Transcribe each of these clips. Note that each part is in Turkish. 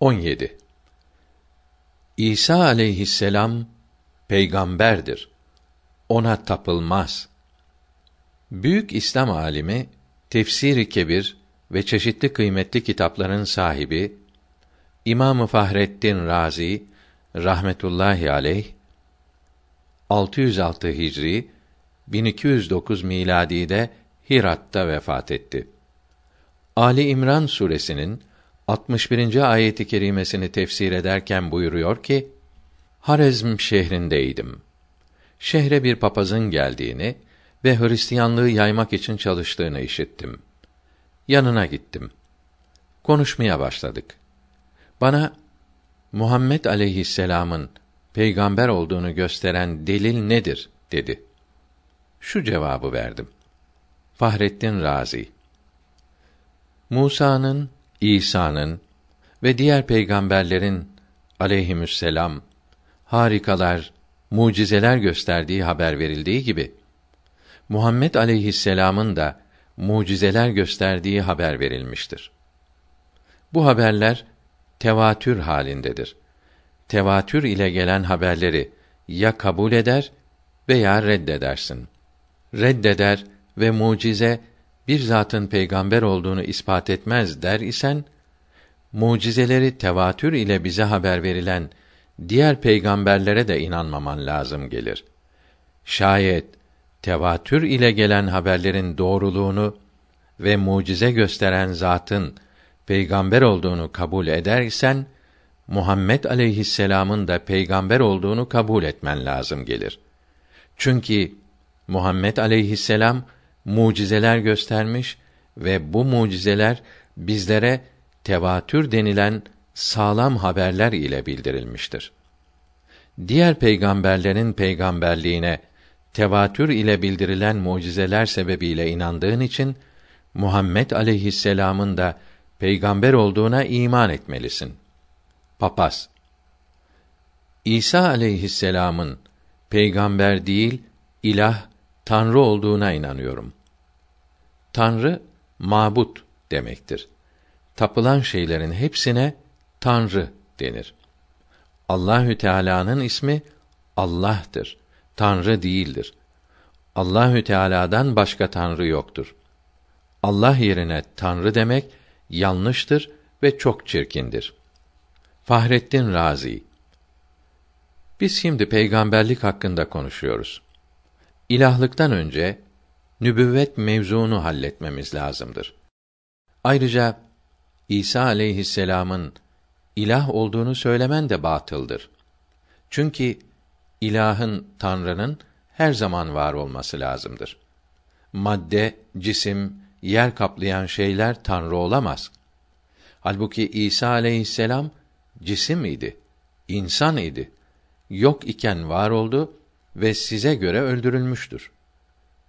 17. İsa aleyhisselam peygamberdir. Ona tapılmaz. Büyük İslam alimi Tefsiri Kebir ve çeşitli kıymetli kitapların sahibi İmamı Fahrettin Razi rahmetullahi aleyh 606 Hicri 1209 miladide Hirat'ta vefat etti. Ali İmran suresinin 61. ayeti kerimesini tefsir ederken buyuruyor ki: Harezm şehrindeydim. Şehre bir papazın geldiğini ve Hristiyanlığı yaymak için çalıştığını işittim. Yanına gittim. Konuşmaya başladık. Bana Muhammed aleyhisselam'ın peygamber olduğunu gösteren delil nedir dedi. Şu cevabı verdim. Fahrettin Razi Musa'nın, İsa'nın ve diğer peygamberlerin aleyhisselam harikalar, mucizeler gösterdiği haber verildiği gibi Muhammed aleyhisselam'ın da mucizeler gösterdiği haber verilmiştir. Bu haberler tevatür halindedir. Tevatür ile gelen haberleri ya kabul eder veya reddedersin. Reddeder ve mucize bir zatın peygamber olduğunu ispat etmez der isen mucizeleri tevatür ile bize haber verilen diğer peygamberlere de inanmaman lazım gelir. Şayet tevatür ile gelen haberlerin doğruluğunu ve mucize gösteren zatın peygamber olduğunu kabul eder isen Muhammed aleyhisselam'ın da peygamber olduğunu kabul etmen lazım gelir. Çünkü Muhammed aleyhisselam mucizeler göstermiş ve bu mucizeler bizlere tevatür denilen sağlam haberler ile bildirilmiştir. Diğer peygamberlerin peygamberliğine tevatür ile bildirilen mucizeler sebebiyle inandığın için Muhammed aleyhisselam'ın da peygamber olduğuna iman etmelisin. Papaz İsa aleyhisselam'ın peygamber değil, ilah, tanrı olduğuna inanıyorum. Tanrı mabut demektir. Tapılan şeylerin hepsine tanrı denir. Allahü Teala'nın ismi Allah'tır. Tanrı değildir. Allahü Teala'dan başka tanrı yoktur. Allah yerine tanrı demek yanlıştır ve çok çirkindir. Fahrettin Razi Biz şimdi peygamberlik hakkında konuşuyoruz. İlahlıktan önce nübüvvet mevzuunu halletmemiz lazımdır. Ayrıca İsa aleyhisselam'ın ilah olduğunu söylemen de batıldır. Çünkü ilahın Tanrı'nın her zaman var olması lazımdır. Madde, cisim, yer kaplayan şeyler Tanrı olamaz. Halbuki İsa aleyhisselam cisim idi, insan idi. Yok iken var oldu ve size göre öldürülmüştür.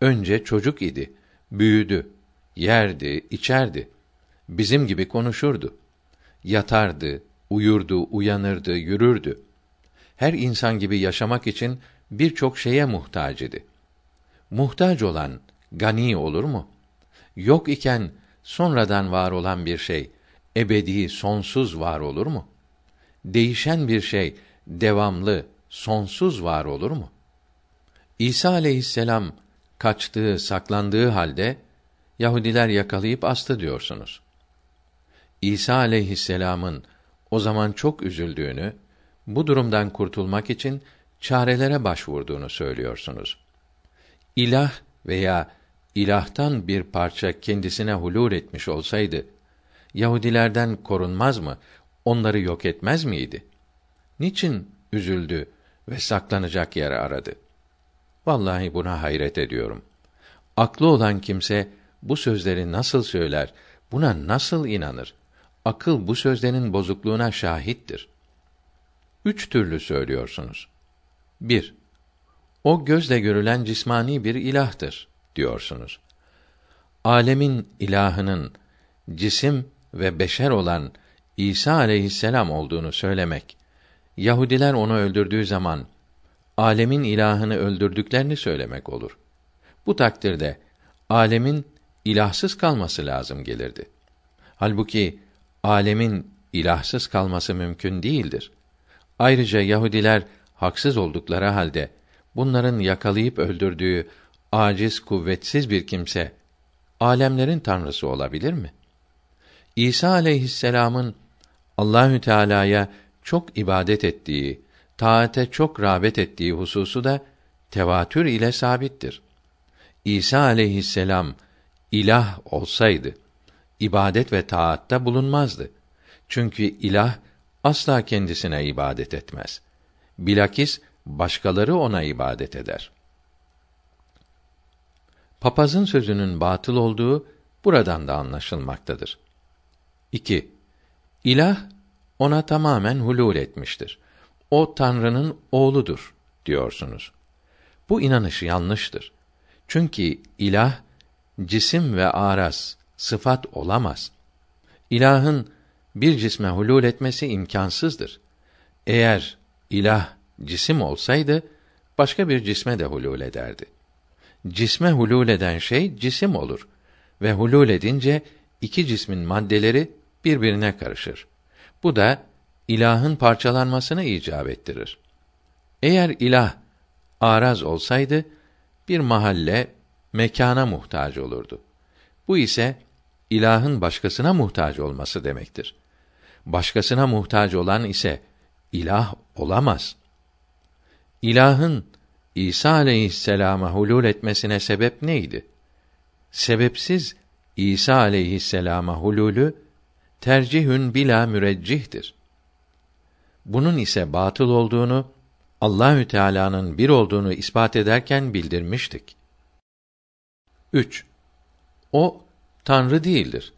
Önce çocuk idi, büyüdü, yerdi, içerdi. Bizim gibi konuşurdu. Yatardı, uyurdu, uyanırdı, yürürdü. Her insan gibi yaşamak için birçok şeye muhtaç idi. Muhtaç olan gani olur mu? Yok iken sonradan var olan bir şey ebedi, sonsuz var olur mu? Değişen bir şey devamlı, sonsuz var olur mu? İsa aleyhisselam kaçtığı, saklandığı halde Yahudiler yakalayıp astı diyorsunuz. İsa aleyhisselam'ın o zaman çok üzüldüğünü, bu durumdan kurtulmak için çarelere başvurduğunu söylüyorsunuz. İlah veya ilahtan bir parça kendisine hulur etmiş olsaydı, Yahudilerden korunmaz mı, onları yok etmez miydi? Niçin üzüldü ve saklanacak yer aradı? Vallahi buna hayret ediyorum. Aklı olan kimse bu sözleri nasıl söyler, buna nasıl inanır? Akıl bu sözlerin bozukluğuna şahittir. Üç türlü söylüyorsunuz. 1. O gözle görülen cismani bir ilahtır diyorsunuz. Alemin ilahının cisim ve beşer olan İsa aleyhisselam olduğunu söylemek, Yahudiler onu öldürdüğü zaman alemin ilahını öldürdüklerini söylemek olur. Bu takdirde alemin ilahsız kalması lazım gelirdi. Halbuki alemin ilahsız kalması mümkün değildir. Ayrıca Yahudiler haksız oldukları halde bunların yakalayıp öldürdüğü aciz, kuvvetsiz bir kimse alemlerin tanrısı olabilir mi? İsa aleyhisselam'ın Allahü Teala'ya çok ibadet ettiği, taate çok rağbet ettiği hususu da tevatür ile sabittir. İsa aleyhisselam ilah olsaydı ibadet ve taatta bulunmazdı. Çünkü ilah asla kendisine ibadet etmez. Bilakis başkaları ona ibadet eder. Papazın sözünün batıl olduğu buradan da anlaşılmaktadır. 2. İlah ona tamamen hulul etmiştir. O Tanrı'nın oğludur diyorsunuz. Bu inanış yanlıştır. Çünkü ilah cisim ve araz, sıfat olamaz. İlahın bir cisme hulul etmesi imkansızdır. Eğer ilah cisim olsaydı başka bir cisme de hulul ederdi. Cisme hulul eden şey cisim olur ve hulul edince iki cismin maddeleri birbirine karışır. Bu da ilahın parçalanmasını icap ettirir. Eğer ilah araz olsaydı bir mahalle mekana muhtaç olurdu. Bu ise ilahın başkasına muhtaç olması demektir. Başkasına muhtaç olan ise ilah olamaz. İlahın İsa aleyhisselama hulul etmesine sebep neydi? Sebepsiz İsa aleyhisselama hululü tercihün bila müreccihtir. Bunun ise batıl olduğunu Allahü Teala'nın bir olduğunu ispat ederken bildirmiştik. 3. O Tanrı değildir.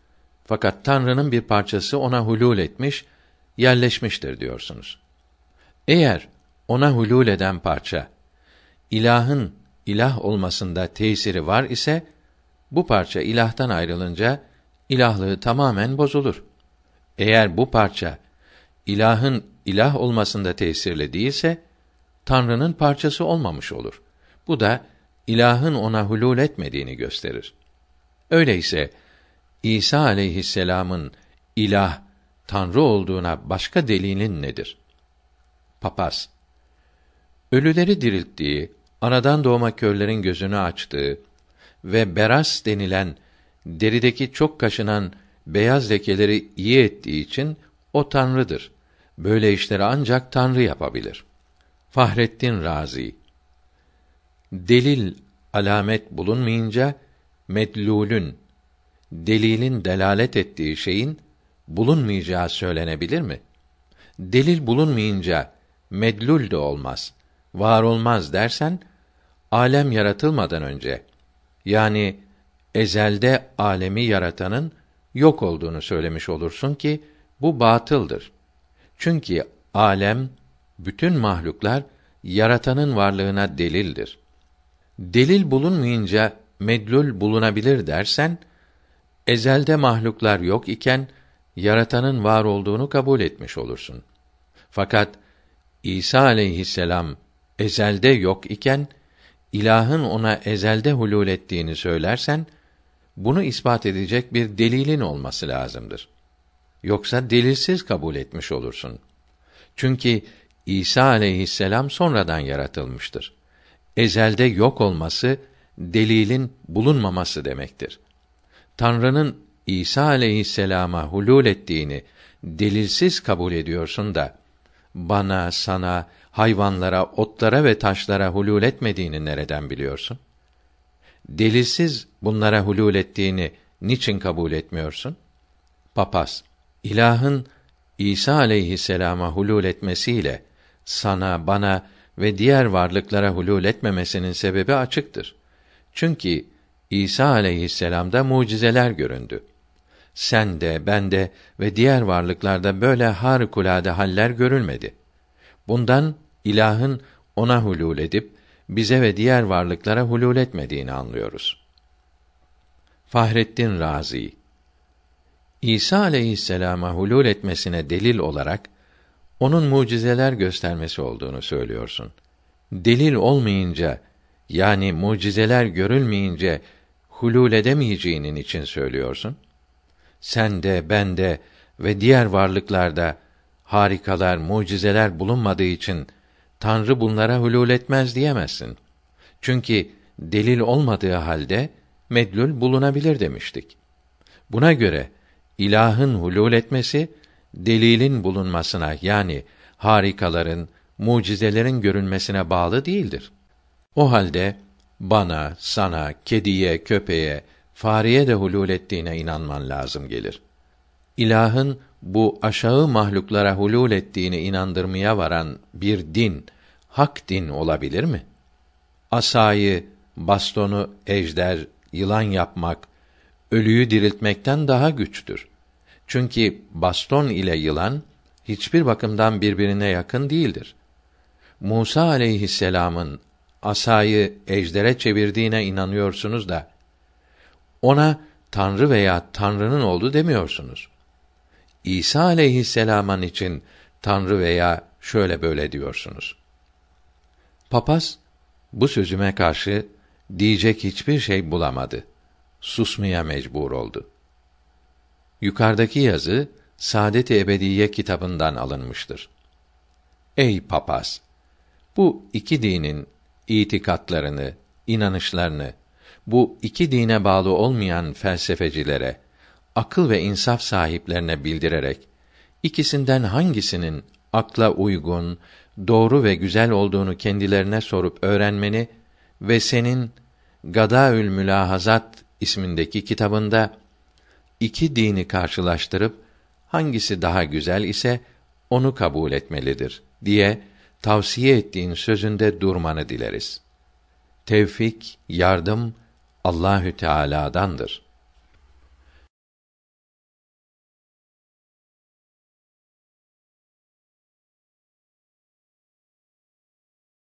Fakat Tanrı'nın bir parçası ona hulul etmiş, yerleşmiştir diyorsunuz. Eğer ona hulul eden parça ilahın ilah olmasında tesiri var ise bu parça ilahtan ayrılınca ilahlığı tamamen bozulur. Eğer bu parça ilahın ilah olmasında tesirli değilse Tanrı'nın parçası olmamış olur. Bu da ilahın ona hulul etmediğini gösterir. Öyleyse İsa aleyhisselam'ın ilah Tanrı olduğuna başka delilin nedir? Papaz Ölüleri dirilttiği, anadan doğma körlerin gözünü açtığı ve beras denilen derideki çok kaşınan beyaz lekeleri iyi ettiği için o tanrıdır. Böyle işleri ancak Tanrı yapabilir. Fahrettin Razi Delil alamet bulunmayınca medlulün delilin delalet ettiği şeyin bulunmayacağı söylenebilir mi? Delil bulunmayınca medlul de olmaz, var olmaz dersen alem yaratılmadan önce yani ezelde alemi yaratanın yok olduğunu söylemiş olursun ki bu batıldır. Çünkü alem bütün mahluklar yaratanın varlığına delildir. Delil bulunmayınca medlul bulunabilir dersen ezelde mahluklar yok iken yaratanın var olduğunu kabul etmiş olursun. Fakat İsa aleyhisselam ezelde yok iken ilahın ona ezelde hulul ettiğini söylersen bunu ispat edecek bir delilin olması lazımdır. Yoksa delilsiz kabul etmiş olursun. Çünkü İsa aleyhisselam sonradan yaratılmıştır. Ezelde yok olması delilin bulunmaması demektir. Tanrı'nın İsa aleyhisselama hulul ettiğini delilsiz kabul ediyorsun da bana, sana, hayvanlara, otlara ve taşlara hulul etmediğini nereden biliyorsun? Delilsiz bunlara hulul ettiğini niçin kabul etmiyorsun? Papaz, ilahın İsa aleyhisselama hulul etmesiyle sana, bana ve diğer varlıklara hulul etmemesinin sebebi açıktır. Çünkü İsa aleyhisselam'da mucizeler göründü. Sen de, ben de ve diğer varlıklarda böyle harikulade haller görülmedi. Bundan ilahın ona hulul edip bize ve diğer varlıklara hulul etmediğini anlıyoruz. Fahrettin Razi İsa aleyhisselama hulul etmesine delil olarak onun mucizeler göstermesi olduğunu söylüyorsun. Delil olmayınca yani mucizeler görülmeyince hulul edemeyeceğinin için söylüyorsun. Sen de ben de ve diğer varlıklarda harikalar, mucizeler bulunmadığı için Tanrı bunlara hulul etmez diyemezsin. Çünkü delil olmadığı halde medlul bulunabilir demiştik. Buna göre ilahın hulul etmesi delilin bulunmasına yani harikaların, mucizelerin görünmesine bağlı değildir. O halde bana, sana, kediye, köpeğe, fareye de hulul ettiğine inanman lazım gelir. İlahın bu aşağı mahluklara hulul ettiğini inandırmaya varan bir din, hak din olabilir mi? Asayı, bastonu ejder, yılan yapmak, ölüyü diriltmekten daha güçtür. Çünkü baston ile yılan hiçbir bakımdan birbirine yakın değildir. Musa aleyhisselam'ın asayı ejdere çevirdiğine inanıyorsunuz da ona tanrı veya tanrının oldu demiyorsunuz. İsa aleyhisselam'ın için tanrı veya şöyle böyle diyorsunuz. Papaz bu sözüme karşı diyecek hiçbir şey bulamadı. Susmaya mecbur oldu. Yukarıdaki yazı Saadet-i Ebediye kitabından alınmıştır. Ey papaz! Bu iki dinin itikatlarını, inanışlarını bu iki dine bağlı olmayan felsefecilere, akıl ve insaf sahiplerine bildirerek ikisinden hangisinin akla uygun, doğru ve güzel olduğunu kendilerine sorup öğrenmeni ve senin Gadaül Mülahazat ismindeki kitabında iki dini karşılaştırıp hangisi daha güzel ise onu kabul etmelidir diye tavsiye ettiğin sözünde durmanı dileriz. Tevfik, yardım Allahü Teala'dandır.